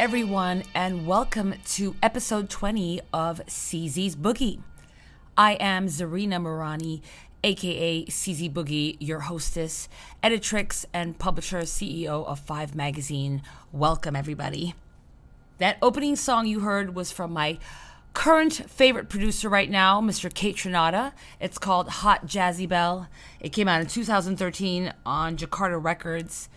everyone, and welcome to episode 20 of CZ's Boogie. I am Czarina Mirani, aka CZ Boogie, your hostess, editrix, and publisher, CEO of Five Magazine. Welcome, everybody. That opening song you heard was from my current favorite producer right now, Mr. Kaytranada. It's called Hot Jazzy Belle. It came out in 2013 on Jakarta Records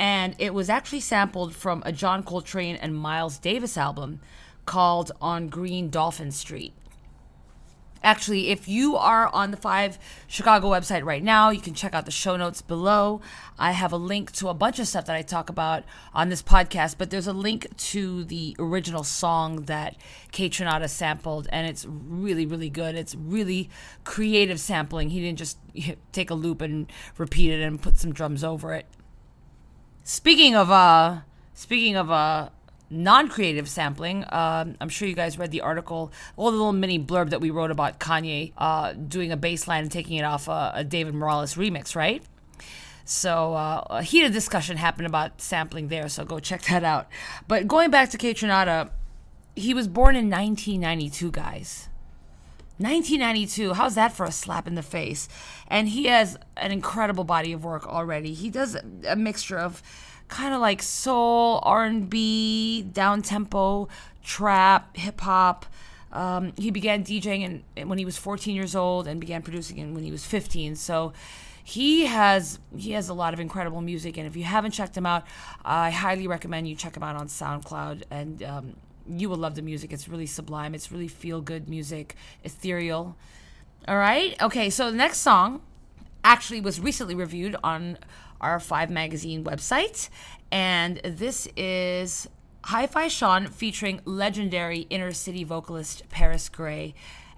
and it was actually sampled from a John Coltrane and Miles Davis album called On Green Dolphin Street. Actually, if you are on the Five Chicago website right now, you can check out the show notes below. I have a link to a bunch of stuff that I talk about on this podcast, but there's a link to the original song that Kaytranada sampled, and it's really, really good. It's really creative sampling. He didn't just take a loop and repeat it and put some drums over it. Speaking of uh, speaking of uh, non-creative sampling, uh, I'm sure you guys read the article, all the little mini blurb that we wrote about Kanye uh, doing a bass line and taking it off a, a David Morales remix, right? So uh, a heated discussion happened about sampling there, so go check that out. But going back to Kaytranada, he was born in 1992, guys. 1992. How's that for a slap in the face? And he has an incredible body of work already. He does a mixture of kind of like soul, R&B, down tempo, trap, hip hop. Um, he began DJing in, when he was 14 years old and began producing when he was 15. So he has he has a lot of incredible music, and if you haven't checked him out, I highly recommend you check him out on SoundCloud and. Um, you will love the music. It's really sublime. It's really feel good music, ethereal. All right. Okay. So the next song actually was recently reviewed on our Five Magazine website, and this is Hi Fi Sean featuring legendary inner city vocalist Paris Grey,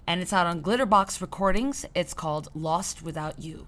and it's out on Glitterbox Recordings. It's called Lost Without You.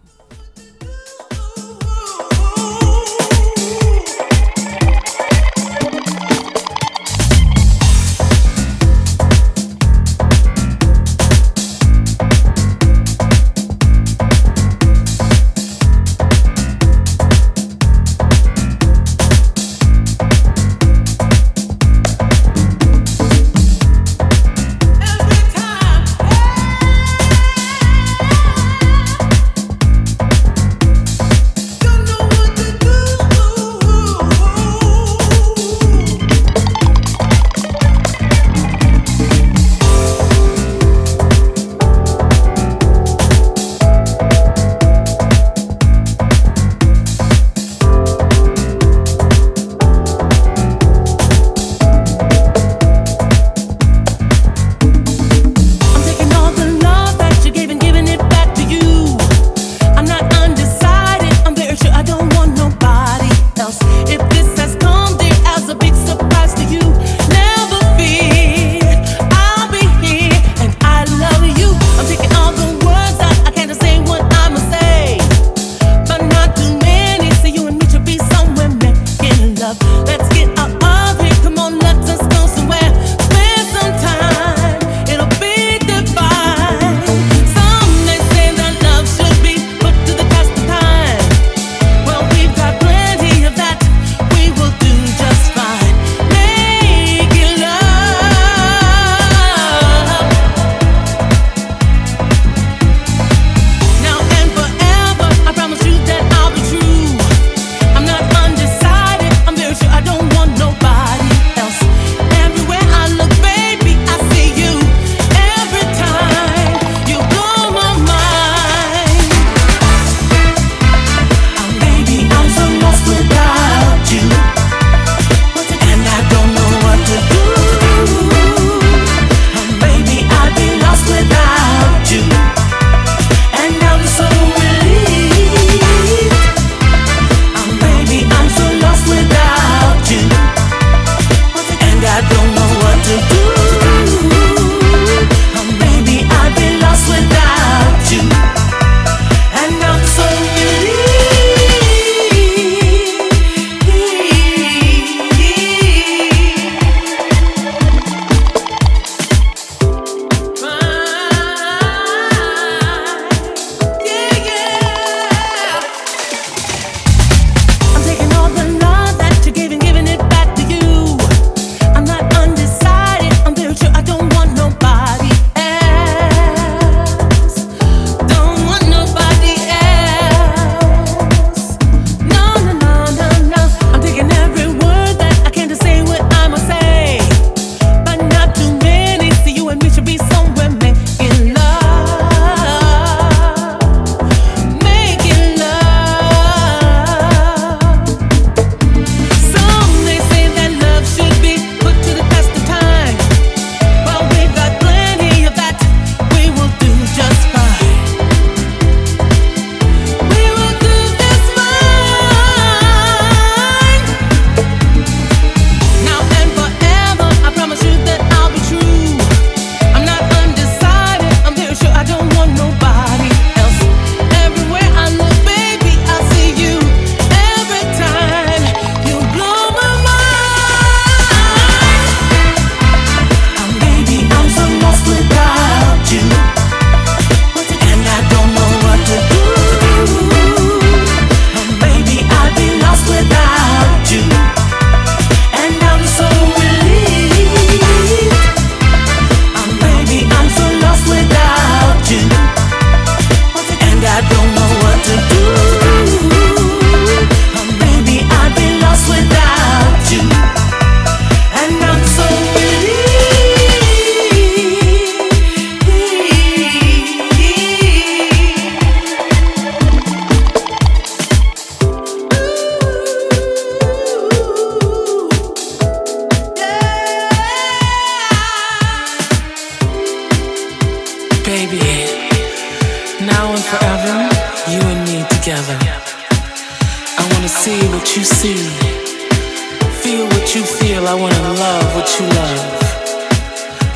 What you feel. I wanna love what you love.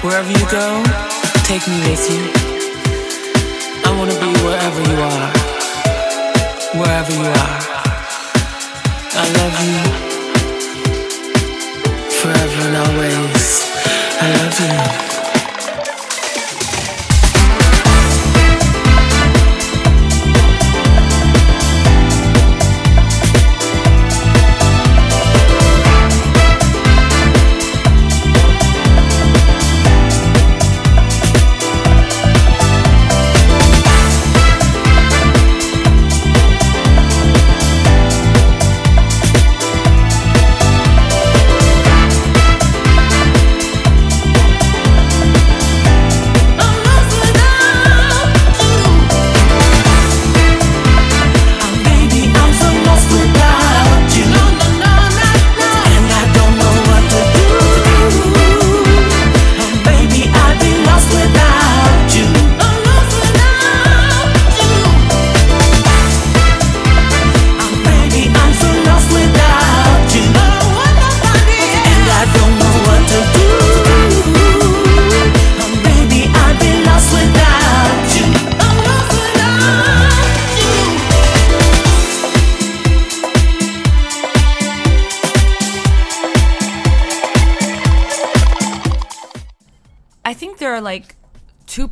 Wherever you go, take me with you. I wanna be wherever you are. Wherever you are. I love you. Forever and always. I love you.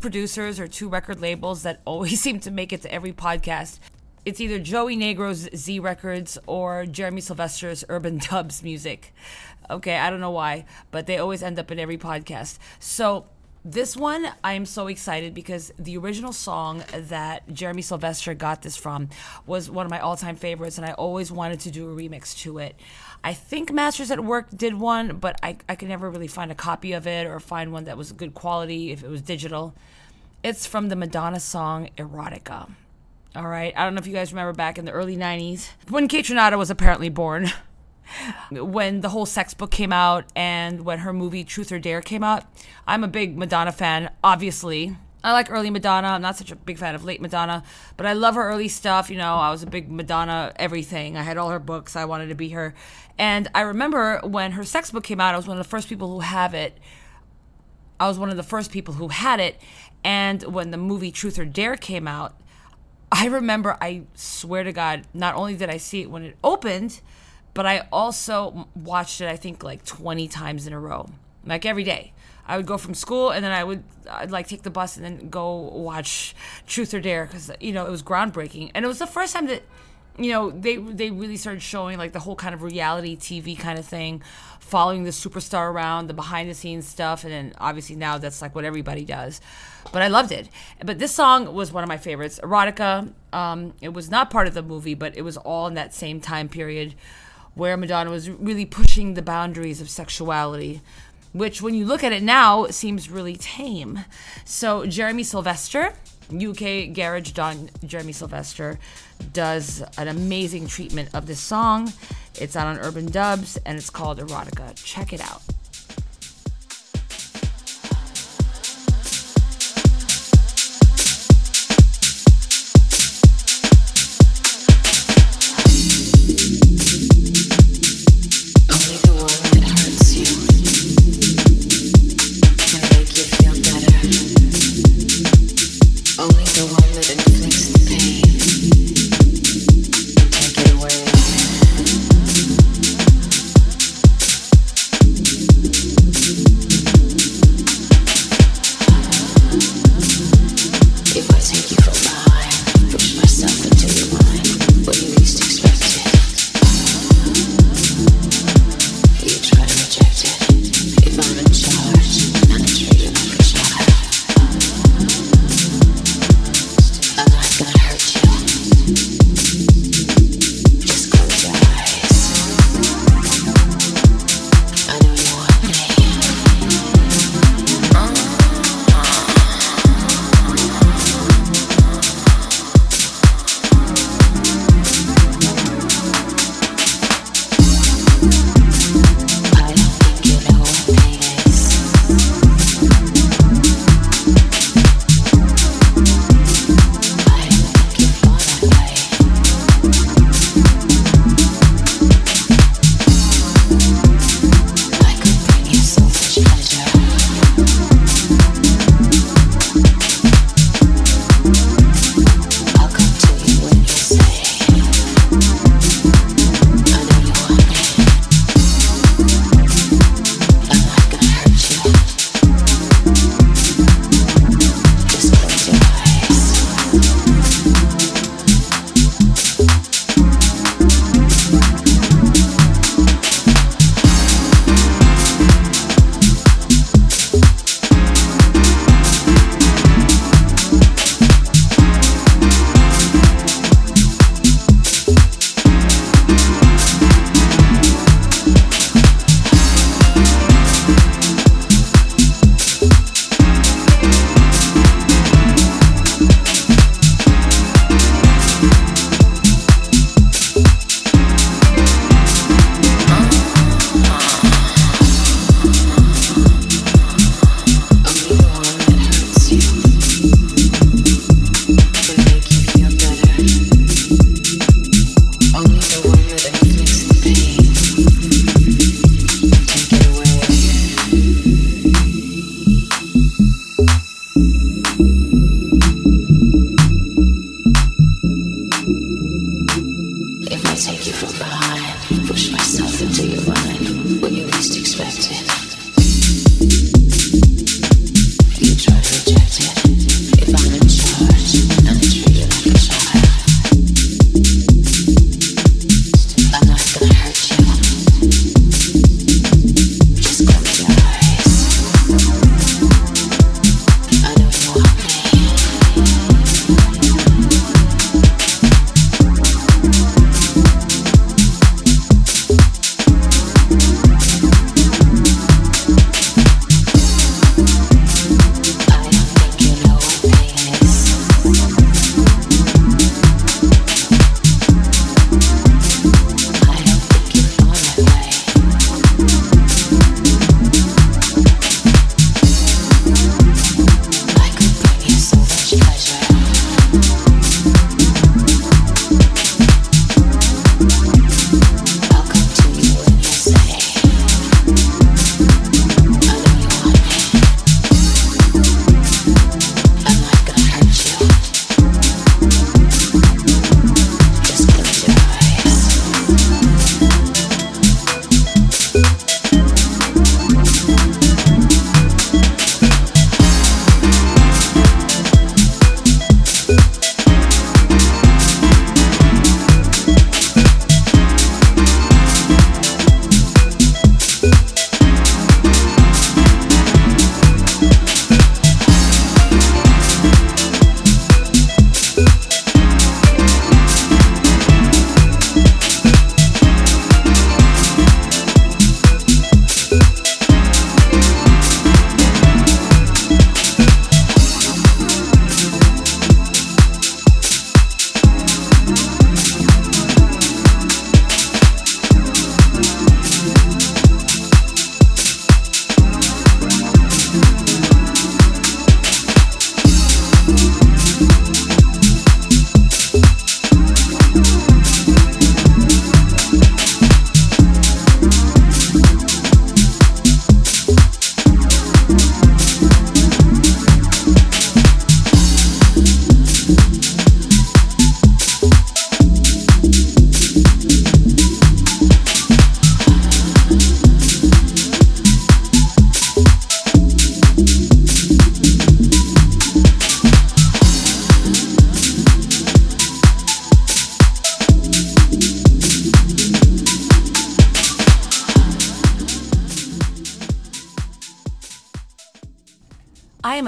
Producers or two record labels that always seem to make it to every podcast. It's either Joey Negro's Z Records or Jeremy Sylvester's Urban Dubs music. Okay, I don't know why, but they always end up in every podcast. So this one, I am so excited because the original song that Jeremy Sylvester got this from was one of my all time favorites, and I always wanted to do a remix to it. I think Masters at Work did one, but I, I could never really find a copy of it or find one that was good quality if it was digital. It's from the Madonna song Erotica. All right. I don't know if you guys remember back in the early 90s when Kate Kaytranada was apparently born. when the whole sex book came out and when her movie Truth or Dare came out. I'm a big Madonna fan, obviously. I like early Madonna. I'm not such a big fan of late Madonna, but I love her early stuff. You know, I was a big Madonna everything. I had all her books. I wanted to be her. And I remember when her sex book came out, I was one of the first people who have it. I was one of the first people who had it. And when the movie Truth or Dare came out, I remember, I swear to God, not only did I see it when it opened, but I also watched it, I think, like 20 times in a row, like every day. I would go from school and then I would I'd like take the bus and then go watch Truth or Dare because you know it was groundbreaking and it was the first time that you know they they really started showing like the whole kind of reality TV kind of thing, following the superstar around, the behind the scenes stuff, and then obviously now that's like what everybody does. But I loved it. But this song was one of my favorites, Erotica. Um, it was not part of the movie, but it was all in that same time period where Madonna was really pushing the boundaries of sexuality which when you look at it now seems really tame. So Jeremy Sylvester, UK garage don Jeremy Sylvester, does an amazing treatment of this song. It's out on Urban Dubs and it's called Erotica. Check it out.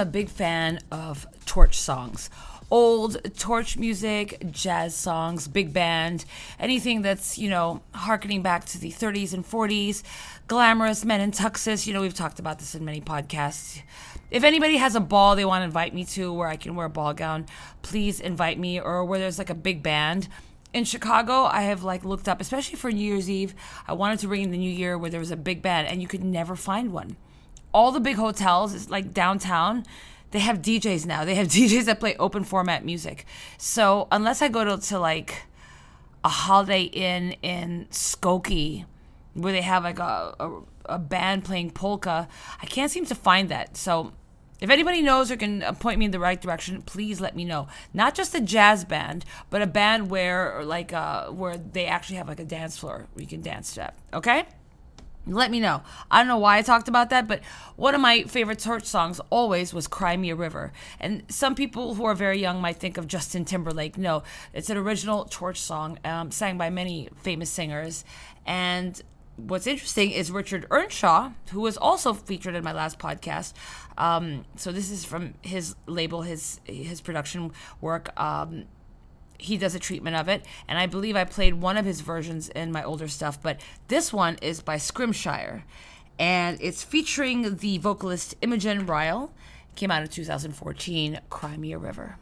Big fan of torch songs. Old torch music, jazz songs, big band, anything that's, you know, harkening back to the 30s and 40s, glamorous men in tuxes. You know, we've talked about this in many podcasts. If anybody has a ball they want to invite me to where I can wear a ball gown, please invite me, or where there's like a big band in Chicago, I have like looked up, especially for New Year's Eve. I wanted to bring in the new year where there was a big band, and you could never find one. All the big hotels, like downtown, they have DJs now. They have DJs that play open format music. So unless I go to, to like a Holiday Inn in Skokie, where they have like a, a, a band playing polka, I can't seem to find that. So if anybody knows or can point me in the right direction, please let me know. Not just a jazz band, but a band where like uh, where they actually have like a dance floor where you can dance to. That, Okay. Let me know. I don't know why I talked about that, but one of my favorite torch songs always was Cry Me a River. And some people who are very young might think of Justin Timberlake. No, it's an original torch song um, sang by many famous singers. And what's interesting is Richard Earnshaw, who was also featured in my last podcast. Um, so this is from his label, his his production work. Um, he does a treatment of it, and I believe I played one of his versions in my older stuff. But this one is by Scrimshire, and it's featuring the vocalist Imogen Ryle. Came out in 2014. Cry Me a River.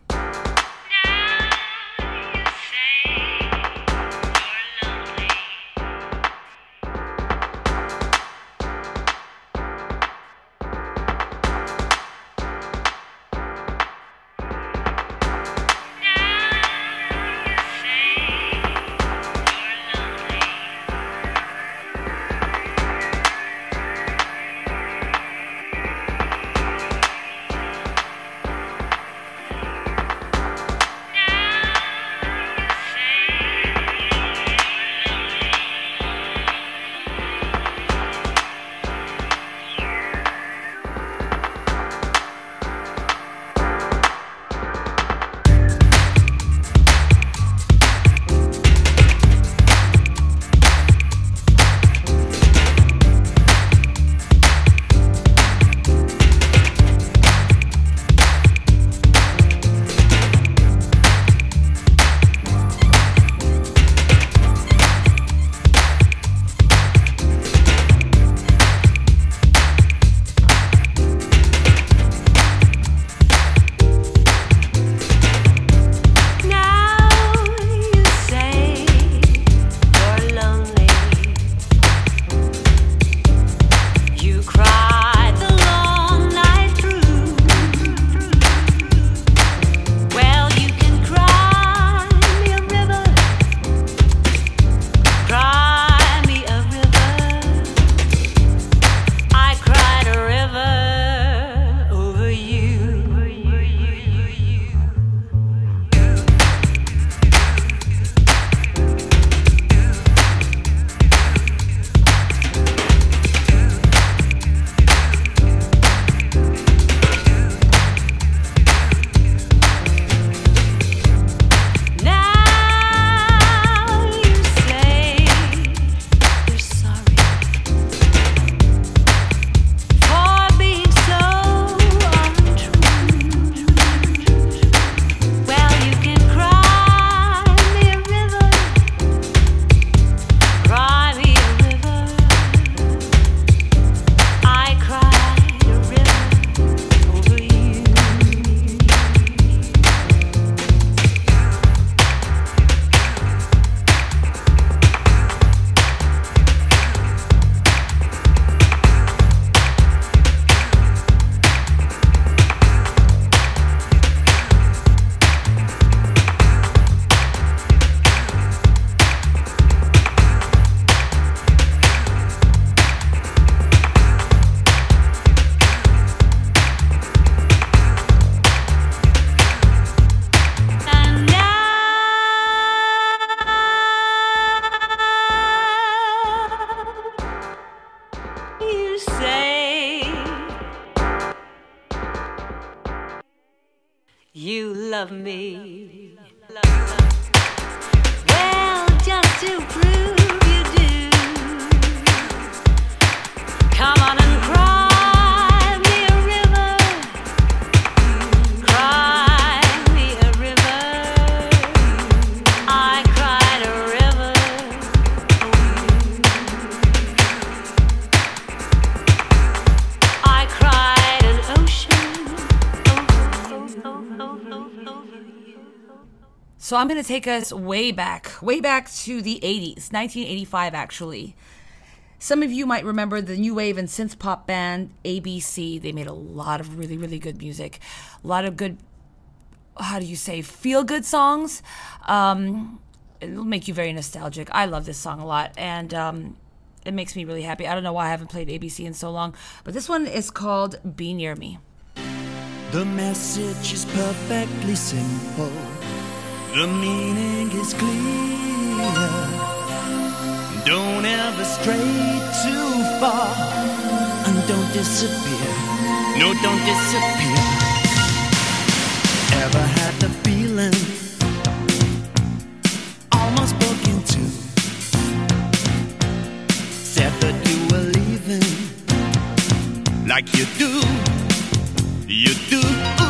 So I'm going to take us way back, way back to the 80s, 1985 actually. Some of you might remember the new wave and synth pop band ABC. They made a lot of really, really good music, a lot of good, how do you say, feel good songs. Um, it'll make you very nostalgic. I love this song a lot, and um, it makes me really happy. I don't know why I haven't played ABC in so long, but this one is called Be Near Me. The message is perfectly simple, the meaning is clear. Don't ever stray too far and don't disappear. No, don't disappear. Ever had the feeling almost broke into? Said that you were leaving like you do. You do.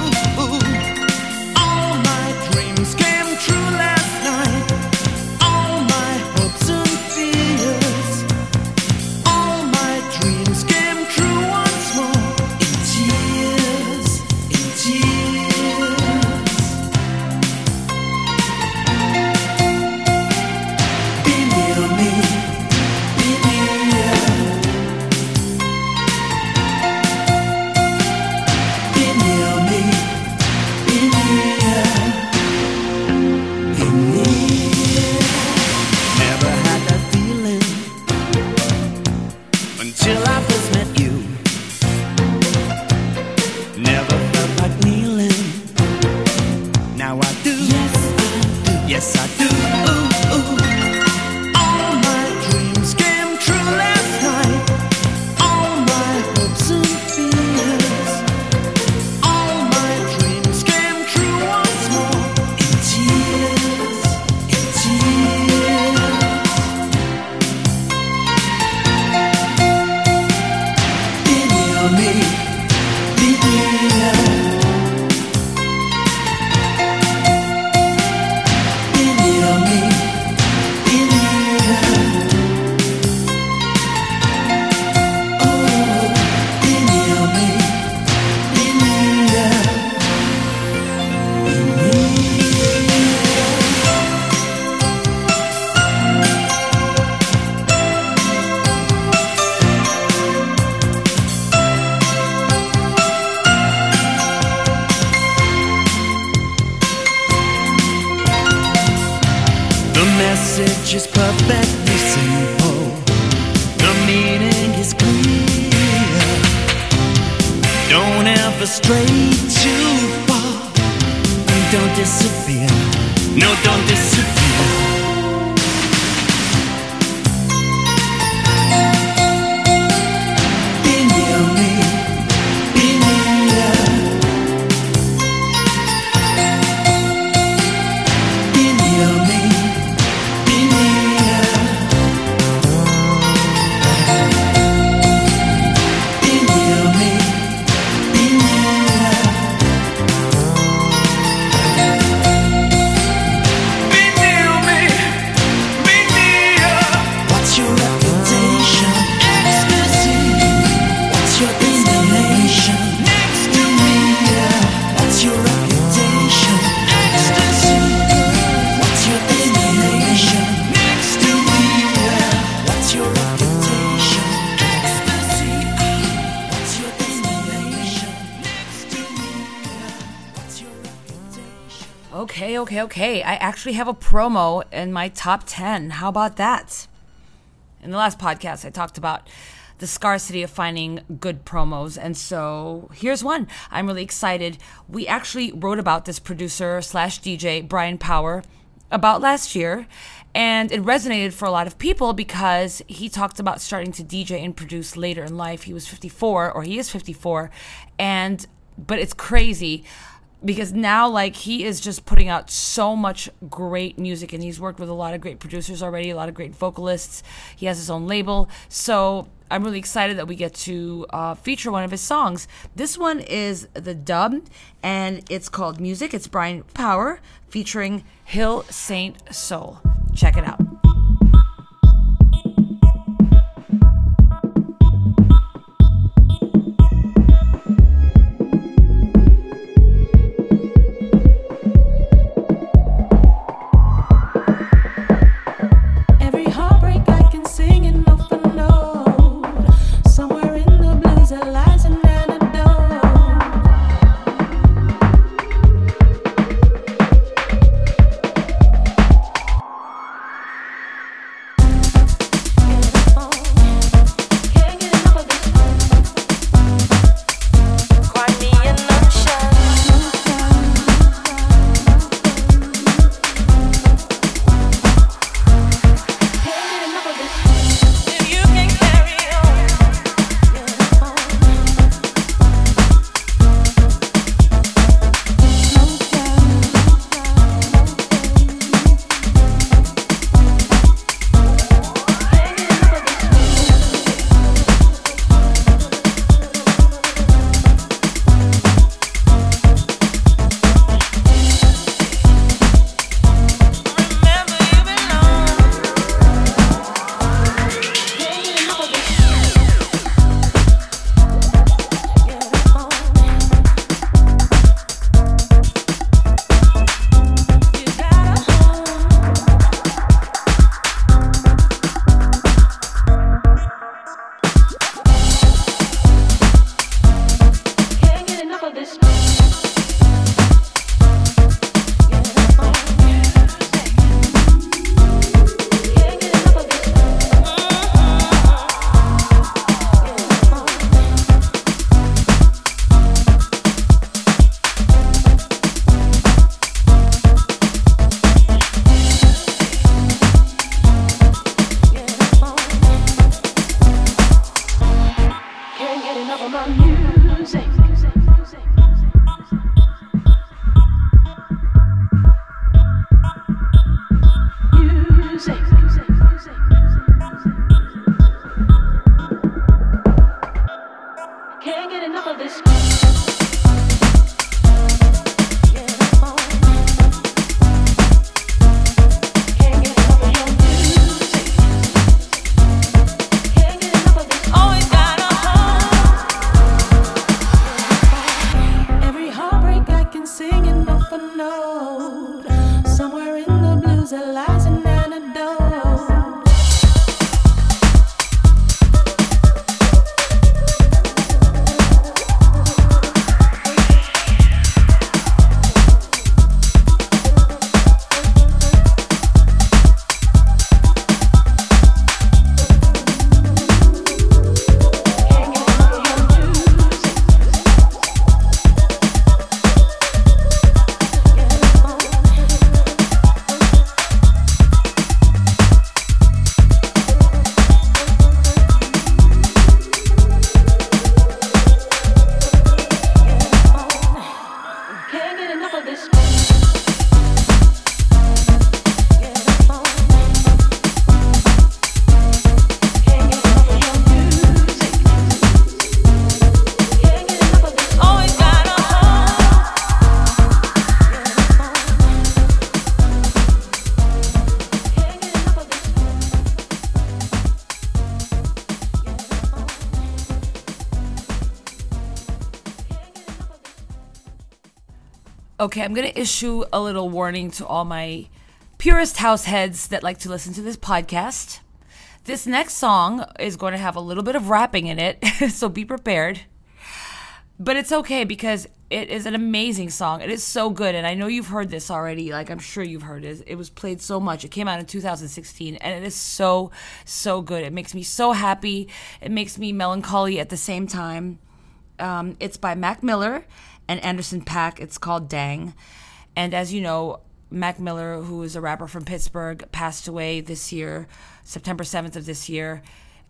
Okay. I actually have a promo in my top 10. How about that? In the last podcast, I talked about the scarcity of finding good promos. And so here's one. I'm really excited. We actually wrote about this producer slash DJ, Brian Power, about last year. And it resonated for a lot of people because he talked about starting to DJ and produce later in life. He was 54, or he is 54. And, but it's crazy because now like he is just putting out so much great music and he's worked with a lot of great producers already a lot of great vocalists. He has his own label. So i'm really excited that we get to uh, feature one of his songs. This one is the dub and it's called music. It's brian power featuring Hil St. Soul. Check it out Okay, I'm going to issue a little warning to all my purist house heads that like to listen to this podcast. This next song is going to have a little bit of rapping in it, so be prepared. But it's okay because it is an amazing song. It is so good, and I know you've heard this already. Like I'm sure you've heard it. It was played so much. It came out in 2016, and it is so so good. It makes me so happy. It makes me melancholy at the same time. Um, it's by Mac Miller and Anderson .Paak. It's called Dang. And as you know, Mac Miller, who is a rapper from Pittsburgh, passed away this year, September 7th of this year.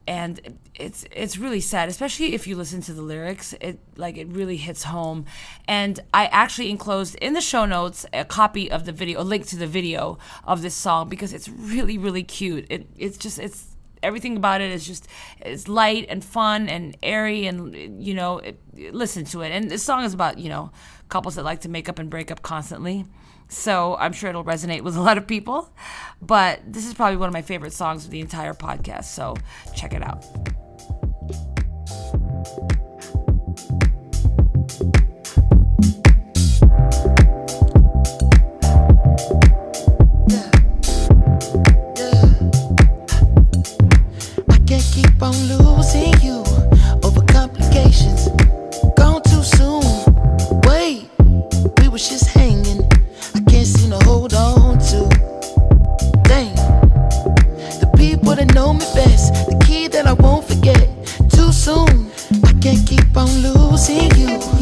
And it's it's really sad, especially if you listen to the lyrics. It like it really hits home. And I actually enclosed in the show notes a copy of the video, a link to the video of this song because it's really really cute. It it's just it's everything about it is just it's light and fun and airy and you know it, listen to it. And this song is about you know couples that like to make up and break up constantly. So i'm sure it'll resonate with a lot of people. But this is probably one of my favorite songs of the entire podcast so check it out keep on losing you over complications. Gone too soon. Wait, we just hanging. I can't seem to hold on to. Dang, the people that know me best, the key that I won't forget. Too soon. I can't keep on losing you.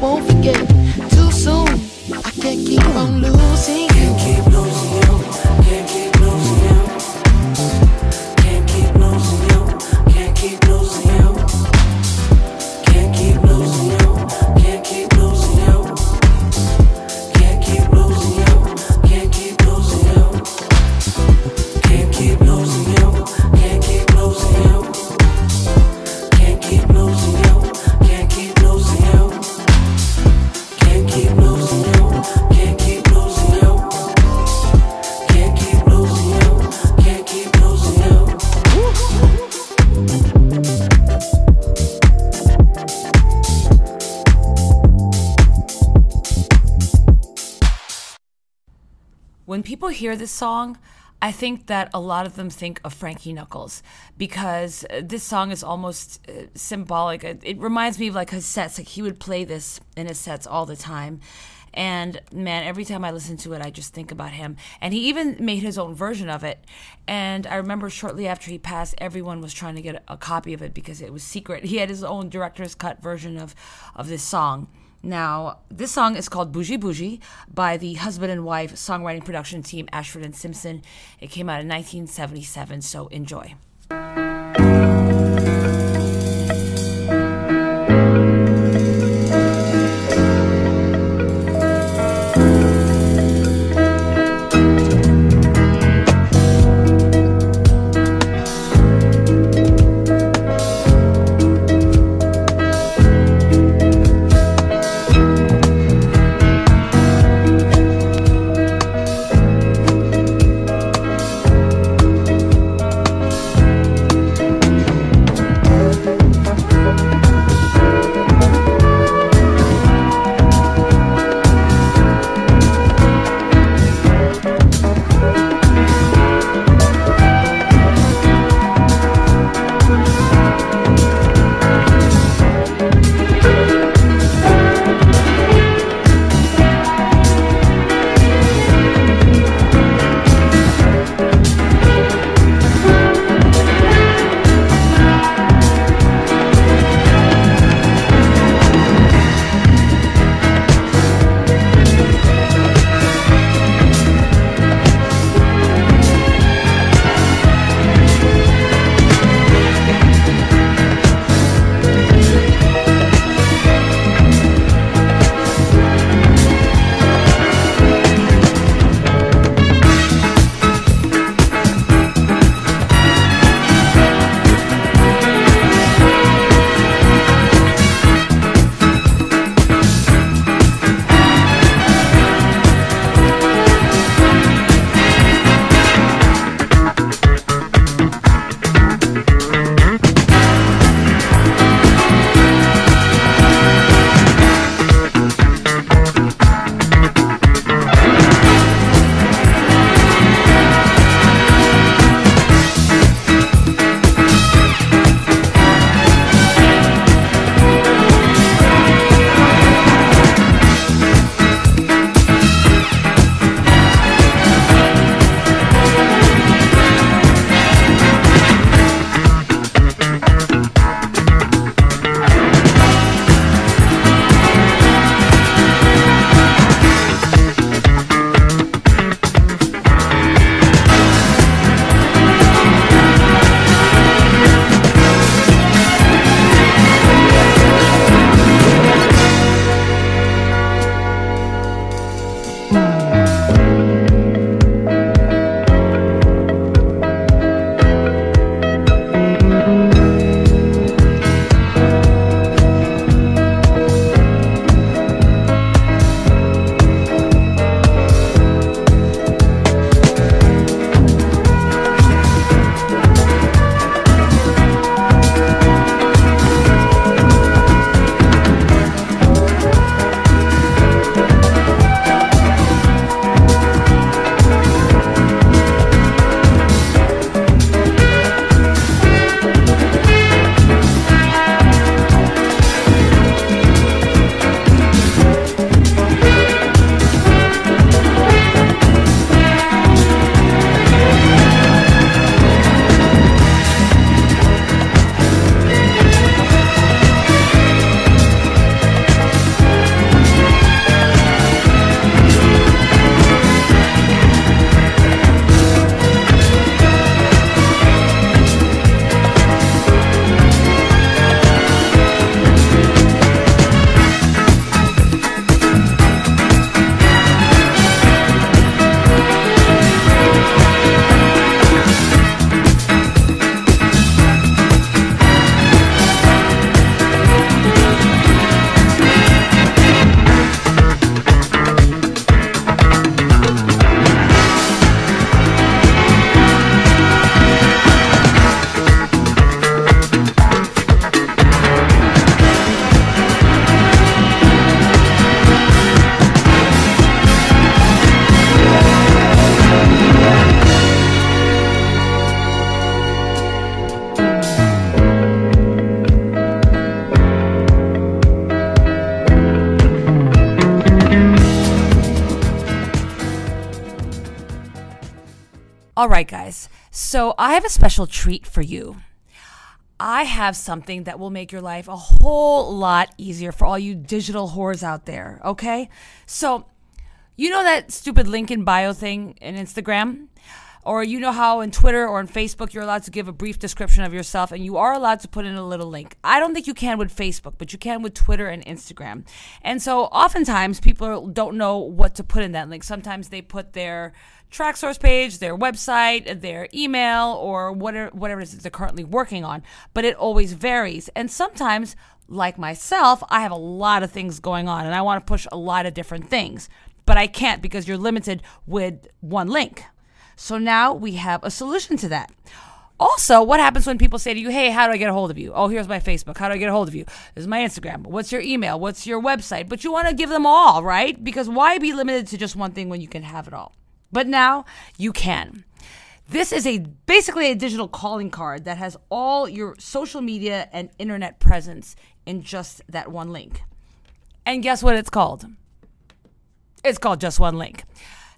won't hear this song, I think that a lot of them think of Frankie Knuckles because uh, this song is almost uh, symbolic. It, it, reminds me of like his sets. Like he would play this in his sets all the time. And man, every time I listen to it, I just think about him. And he even made his own version of it. And I remember shortly after he passed, everyone was trying to get a, a copy of it because it was secret. He had his own director's cut version of, of this song. Now, this song is called Bourgie Bourgie by the husband and wife songwriting production team Ashford and Simpson. It came out in 1977, so enjoy. So I have a special treat for you. I have something that will make your life a whole lot easier for all you digital whores out there, okay? So, you know that stupid link in bio thing in Instagram? Or you know how in Twitter or in Facebook you're allowed to give a brief description of yourself and you are allowed to put in a little link. I don't think you can with Facebook, but you can with Twitter and Instagram. And so oftentimes people don't know what to put in that link. Sometimes they put their Traxsource page, their website, their email, or whatever whatever it is they're currently working on. But it always varies. And sometimes, like myself, I have a lot of things going on and I want to push a lot of different things. But I can't because you're limited with one link. So now we have a solution to that. Also, what happens when people say to you, Hey, how do I get a hold of you? Oh, here's my Facebook. How do I get a hold of you? This is my Instagram. What's your email? What's your website? But you want to give them all, right? Because why be limited to just one thing when you can have it all? But now you can. This is a basically a digital calling card that has all your social media and internet presence in just that one link. And guess what it's called? It's called Just One Link.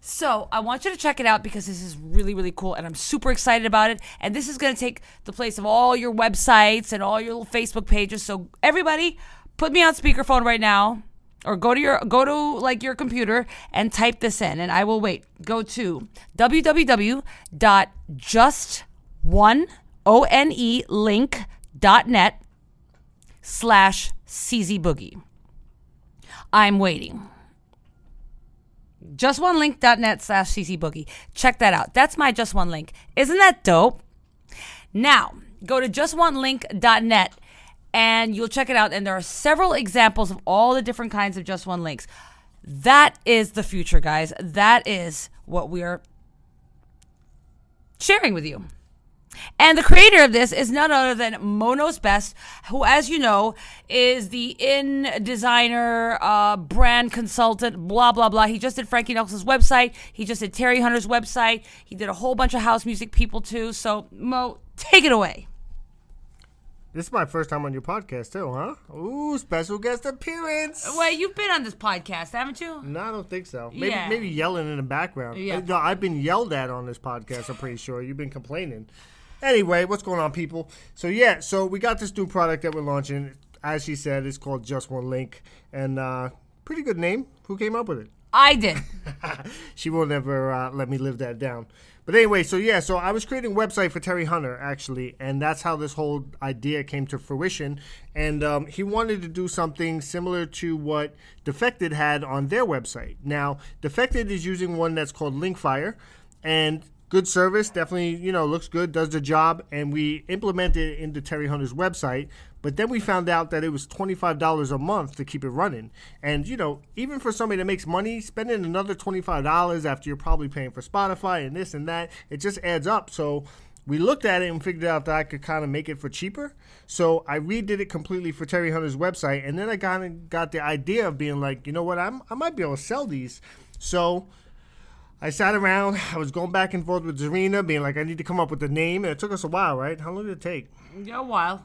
So I want you to check it out because this is really, really cool and I'm super excited about it. And this is going to take the place of all your websites and all your little Facebook pages. So everybody, put me on speakerphone right now or go to your go to like your computer and type this in and I will wait. Go to www.justonelink.net slash czboogie. I'm waiting justonelink.net slash czboogie. Check that out. That's my just one link. Isn't that dope? Now, go to justonelink.net and you'll check it out. And there are several examples of all the different kinds of just one links. That is the future, guys. That is what we are sharing with you. And the creator of this is none other than Monos Best, who, as you know, is the in designer, uh, brand consultant, blah, blah, blah. He just did Frankie Knuckles' website. He just did Terry Hunter's website. He did a whole bunch of house music people, too. So, Mo, take it away. This is my first time on your podcast too, huh? Ooh, special guest appearance. Wait, you've been on this podcast, haven't you? No, I don't think so. Maybe Yeah. maybe yelling in the background. Yeah. Uh, No, I've been yelled at on this podcast. I'm pretty sure you've been complaining. Anyway, what's going on, people? So yeah, so we got this new product that we're launching. As she said, it's called Just One Link, and uh, pretty good name. Who came up with it? I did. she will never uh, let me live that down. But anyway, so yeah, so I was creating a website for Terry Hunter actually, and that's how this whole idea came to fruition. And um, he wanted to do something similar to what Defected had on their website. Now, Defected is using one that's called Linkfire, and good service, definitely you know looks good, does the job, and we implemented it into Terry Hunter's website. But then we found out that it was $25 a month to keep it running. And, you know, even for somebody that makes money, spending another $25 after you're probably paying for Spotify and this and that, it just adds up. So we looked at it and figured out that I could kind of make it for cheaper. So I redid it completely for Terry Hunter's website. And then I kind of got the idea of being like, you know what, I'm, I might be able to sell these. So I sat around, I was going back and forth with Czarina, being like, I need to come up with a name. And it took us a while, right? How long did it take? Yeah, a while.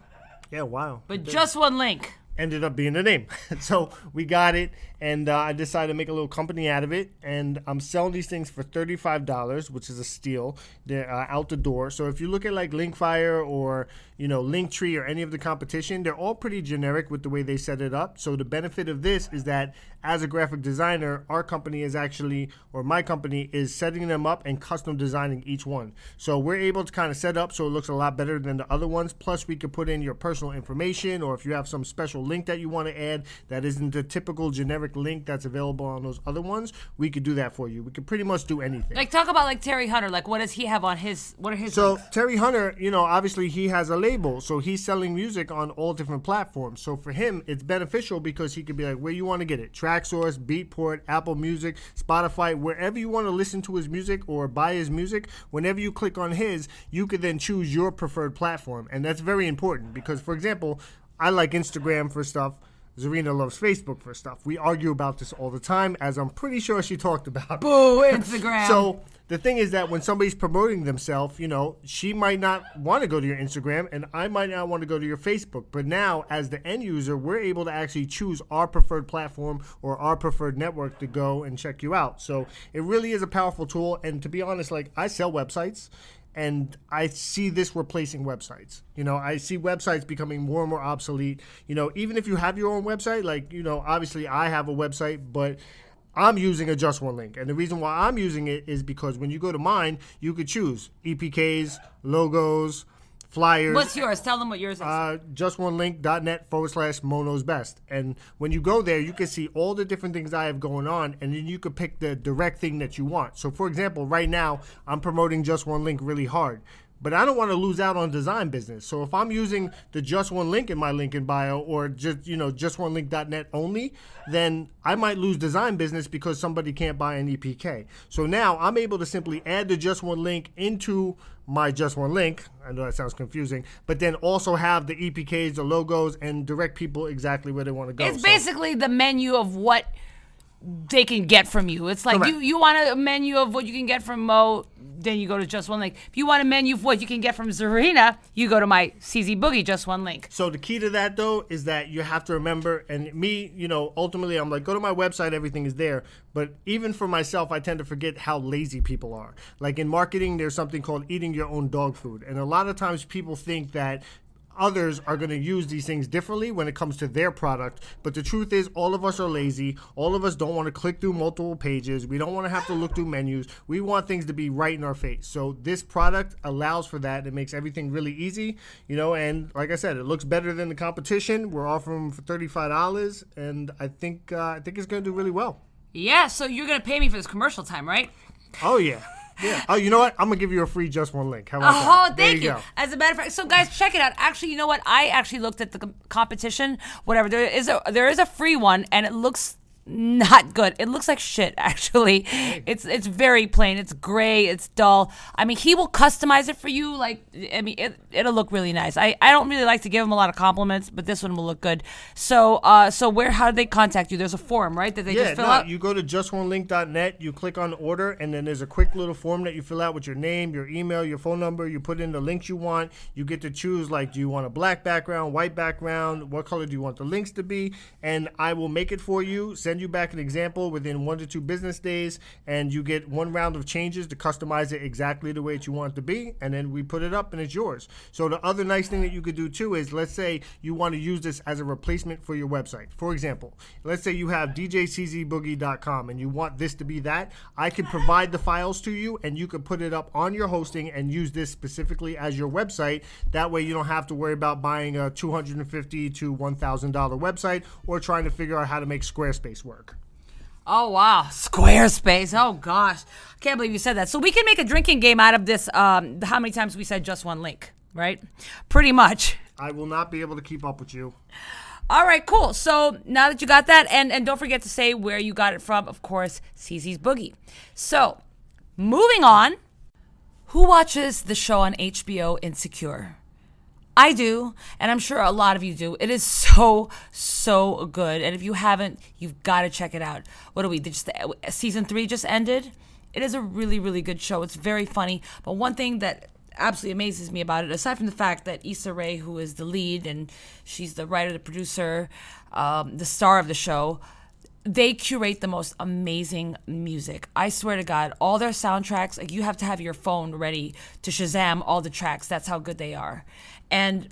Yeah, wow. But just one link. ended up being the name. so we got it, and uh, I decided to make a little company out of it. And I'm selling these things for $35, which is a steal. They're uh, out the door. So if you look at like Linkfire or you know Linktree or any of the competition, they're all pretty generic with the way they set it up. So the benefit of this is that as a graphic designer, our company is actually, or my company is setting them up and custom designing each one. So we're able to kind of set up so it looks a lot better than the other ones. Plus, we could put in your personal information, or if you have some special link that you want to add that isn't the typical generic link that's available on those other ones, we could do that for you. We could pretty much do anything. Like, talk about like Terry Hunter. Like, what does he have on his? What are his? So links? Terry Hunter, you know, obviously he has a label, so he's selling music on all different platforms. So for him, it's beneficial because he could be like, where you want to get it, Traxsource, Beatport, Apple Music, Spotify, wherever you want to listen to his music or buy his music. Whenever you click on his, you could then choose your preferred platform, and that's very important because, for example, I like Instagram for stuff. Czarina loves Facebook for stuff. We argue about this all the time, as I'm pretty sure she talked about. Boo, Instagram. So the thing is that when somebody's promoting themselves, you know, she might not want to go to your Instagram and I might not want to go to your Facebook. But now, as the end user, we're able to actually choose our preferred platform or our preferred network to go and check you out. So it really is a powerful tool. And to be honest, like I sell websites and I see this replacing websites. You know, I see websites becoming more and more obsolete. You know, even if you have your own website, like, you know, obviously I have a website, but I'm using a just one link. And the reason why I'm using it is because when you go to mine, you could choose EPKs, logos, flyers. What's yours? Tell them what yours is. Uh, justonelink.net forward slash mono's best. And when you go there, you can see all the different things I have going on, and then you can pick the direct thing that you want. So, for example, right now, I'm promoting Just One Link really hard. But I don't want to lose out on design business. So if I'm using the just one link in my link in bio or just you know just one link.net only, then I might lose design business because somebody can't buy an EPK. So now I'm able to simply add the just one link into my just one link. I know that sounds confusing, but then also have the EPKs, the logos, and direct people exactly where they want to go. it's So- basically the menu of what they can get from you. It's like Correct. you, you want a menu of what you can get from Mo, then you go to Just One Link. If you want a menu of what you can get from Czarina, you go to my CZ Boogie Just One Link. So the key to that though is that you have to remember, and me, you know, ultimately I'm like, go to my website, everything is there. But even for myself, I tend to forget how lazy people are. Like in marketing, there's something called eating your own dog food, and a lot of times people think that others are going to use these things differently when it comes to their product. But the truth is, all of us are lazy. All of us don't want to click through multiple pages. We don't want to have to look through menus. We want things to be right in our face. So this product allows for that. It makes everything really easy, you know. And like I said, it looks better than the competition. We're offering them for thirty-five dollars, and I think uh, I think it's going to do really well. Yeah, so you're gonna pay me for this commercial time, right? Oh yeah, yeah. Oh, you know what? I'm gonna give you a free just one link. How about Oh, that? There thank you. go. As a matter of fact, so guys, check it out. Actually, you know what? I actually looked at the competition. Whatever there is a there is a free one, and it looks not good. It looks like shit. Actually, it's it's very plain. It's gray. It's dull. I mean, he will customize it for you. Like, I mean, it, it'll look really nice. I, I don't really like to give him a lot of compliments, but this one will look good. So uh, so where how do they contact you? There's a form, right? That they Yeah, just fill no, out. you go to justonelink.net, you click on order, and then there's a quick little form that you fill out with your name, your email, your phone number. You put in the links you want. You get to choose, like, do you want a black background, white background? What color do you want the links to be? And I will make it for you, send you back an example within one to two business days, and you get one round of changes to customize it exactly the way that you want it to be. And then we put it up, and it's yours. So the other nice thing that you could do too is, let's say you want to use this as a replacement for your website. For example, let's say you have djczboogie.com and you want this to be that. I can provide the files to you, and you can put it up on your hosting and use this specifically as your website. That way, you don't have to worry about buying a 250 to 1,000 dollar website or trying to figure out how to make Squarespace work. Oh wow, Squarespace. Oh gosh, I can't believe you said that. So we can make a drinking game out of this. Um, how many times we said just one link, right? Pretty much. I will not be able to keep up with you. All right, cool. So now that you got that, and and don't forget to say where you got it from. Of course, CZ's Boogie. So moving on. Who watches the show on HBO Insecure? I do, and I'm sure a lot of you do. It is so so good, and if you haven't, you've got to check it out. What are we? Just season three just ended. It is a really really good show. It's very funny, but one thing that absolutely amazes me about it, aside from the fact that Issa Rae, who is the lead and she's the writer, the producer, um, the star of the show, they curate the most amazing music. I swear to God, all their soundtracks, like you have to have your phone ready to Shazam all the tracks. That's how good they are. And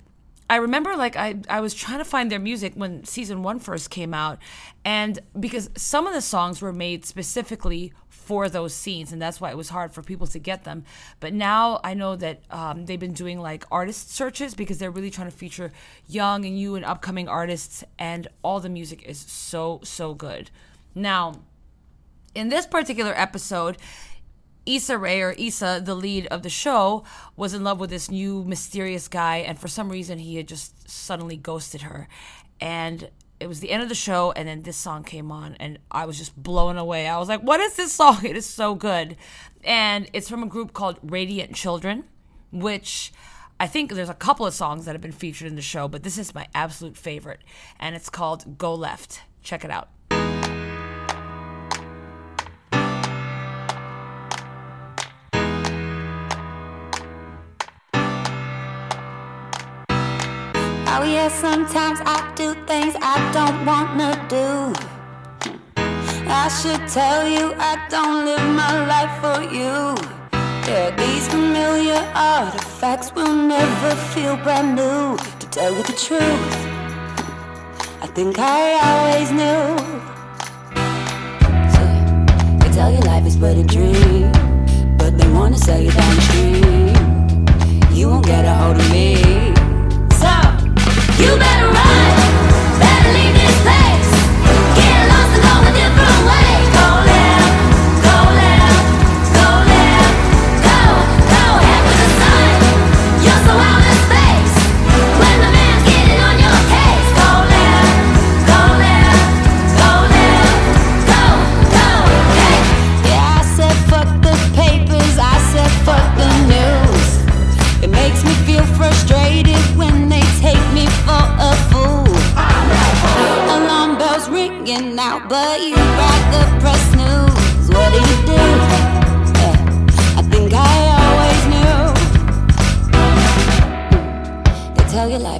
I remember like I, I was trying to find their music when season one first came out. And because some of the songs were made specifically for those scenes, and that's why it was hard for people to get them. But now I know that um, they've been doing like artist searches because they're really trying to feature young and new and upcoming artists, and all the music is so, so good. Now, in this particular episode, Issa Rae or Issa, the lead of the show, was in love with this new mysterious guy, and for some reason he had just suddenly ghosted her. And it was the end of the show, and then this song came on, and I was just blown away. I was like, "What is this song? It is so good!" And it's from a group called Radiant Children, which I think there's a couple of songs that have been featured in the show, but this is my absolute favorite, and it's called "Go Left." Check it out. Swear sometimes I do things I don't wanna do. I should tell you I don't live my life for you. Yeah, these familiar artifacts will never feel brand new. To tell you the truth, I think I always knew. So they tell you life is but a dream, but they wanna sell you down the street. You won't get a hold of me. You better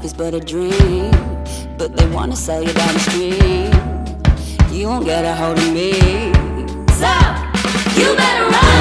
life is but a dream, but they wanna sell you down the street. You won't get a hold of me. So, you better run,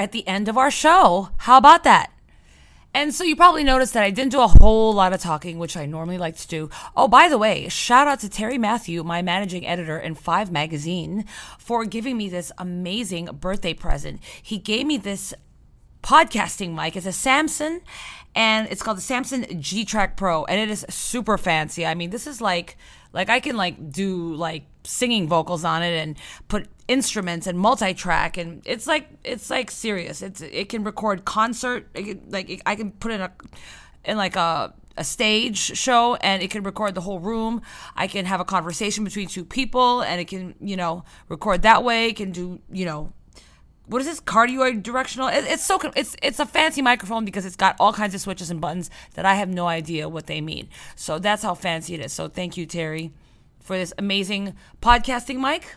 at the end of our show. How about that? And so you probably noticed that I didn't do a whole lot of talking, which I normally like to do. Oh, by the way, shout out to Terry Matthew, my managing editor in Five Magazine, for giving me this amazing birthday present. He gave me this podcasting mic. It's a Samson, and it's called the Samson G Track Pro, and it is super fancy. I mean, this is like like I can like do like singing vocals on it and put instruments and multi-track and it's like it's like serious. It's it can record concert can, like it, I can put in a in like a a stage show and it can record the whole room. I can have a conversation between two people and it can, you know, record that way. It can do, you know, what is this cardioid directional? It, it's so it's it's a fancy microphone because it's got all kinds of switches and buttons that I have no idea what they mean. So that's how fancy it is. So thank you, Terry, for this amazing podcasting mic.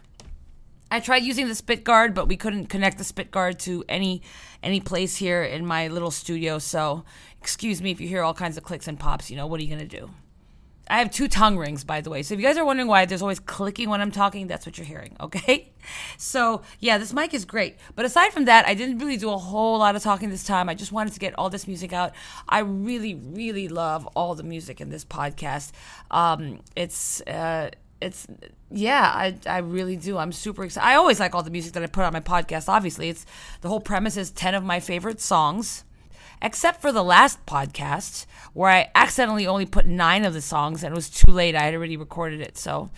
I tried using the spit guard, but we couldn't connect the spit guard to any any place here in my little studio. So excuse me if you hear all kinds of clicks and pops. You know what are you gonna do? I have two tongue rings, by the way. So if you guys are wondering why there's always clicking when I'm talking, that's what you're hearing, okay? So yeah, this mic is great. But aside from that, I didn't really do a whole lot of talking this time. I just wanted to get all this music out. I really, really love all the music in this podcast. Um, it's uh, it's yeah, I I really do. I'm super excited. I always like all the music that I put on my podcast. Obviously, it's the whole premise is ten of my favorite songs except for the last podcast where I accidentally only put nine of the songs and it was too late. I had already recorded it, so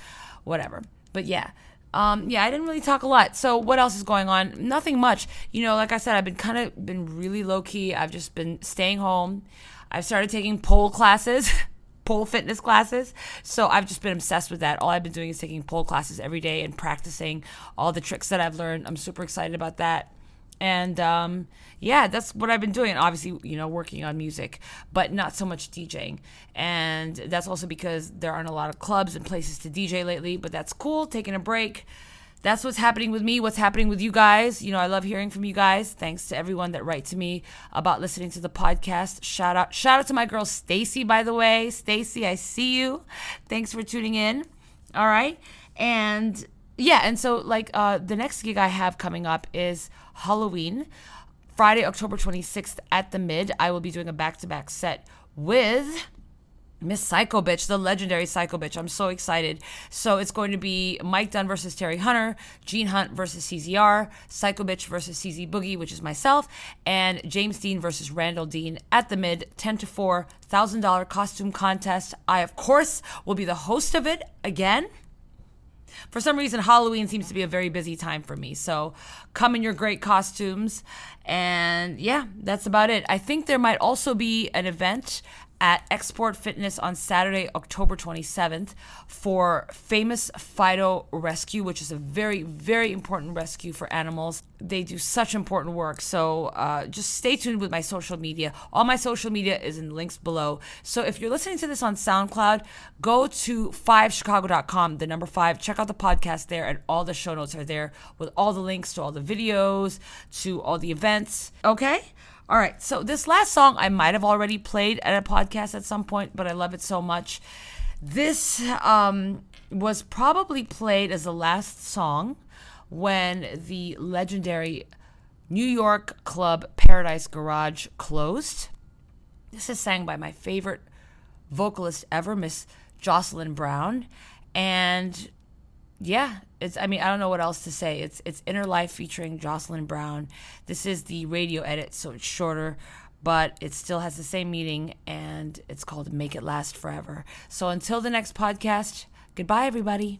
whatever. But yeah. Um, yeah, I didn't really talk a lot. So what else is going on? Nothing much. You know, like I said, I've been kind of been really low key. I've just been staying home. I've started taking pole classes, pole fitness classes. So I've just been obsessed with that. All I've been doing is taking pole classes every day and practicing all the tricks that I've learned. I'm super excited about that and um, yeah that's what i've been doing obviously you know working on music but not so much djing and that's also because there aren't a lot of clubs and places to dj lately but that's cool taking a break that's what's happening with me what's happening with you guys. You know i love hearing from you guys. Thanks to everyone that writes to me about listening to the podcast. Shout out shout out to my girl stacy by the way. Stacy i see you. Thanks for tuning in. All right. And yeah and so like uh the next gig i have coming up is halloween friday october 26th at the mid. I will be doing a back-to-back set with Miss Psycho Bitch, the legendary Psycho Bitch. I'm so excited. So it's going to be Mike Dunn versus Terry Hunter, Gene Hunt versus CZR, Psycho Bitch versus CZ Boogie, which is myself, and James Dean versus Randall Dean at the mid, 10 to 4, $1,000 costume contest. I, of course, will be the host of it again. For some reason, Halloween seems to be a very busy time for me. So come in your great costumes. And yeah, that's about it. I think there might also be an event at Xsport Fitness on Saturday, October 27th for Famous Fido Rescue, which is a very, very important rescue for animals. They do such important work. So uh, just stay tuned with my social media. All my social media is in the links below. So if you're listening to this on SoundCloud, go to 5chicago.com, the number five. Check out the podcast there, and all the show notes are there with all the links to all the videos, to all the events. Okay? All right, so this last song I might have already played at a podcast at some point, but I love it so much. This um, was probably played as the last song when the legendary New York club Paradise Garage closed. This is sang by my favorite vocalist ever, Miss Jocelyn Brown. And yeah, it's I mean, I don't know what else to say. It's it's Inner Life featuring Jocelyn Brown. This is the radio edit, so it's shorter, but it still has the same meaning and it's called Make It Last Forever. So until the next podcast, goodbye everybody.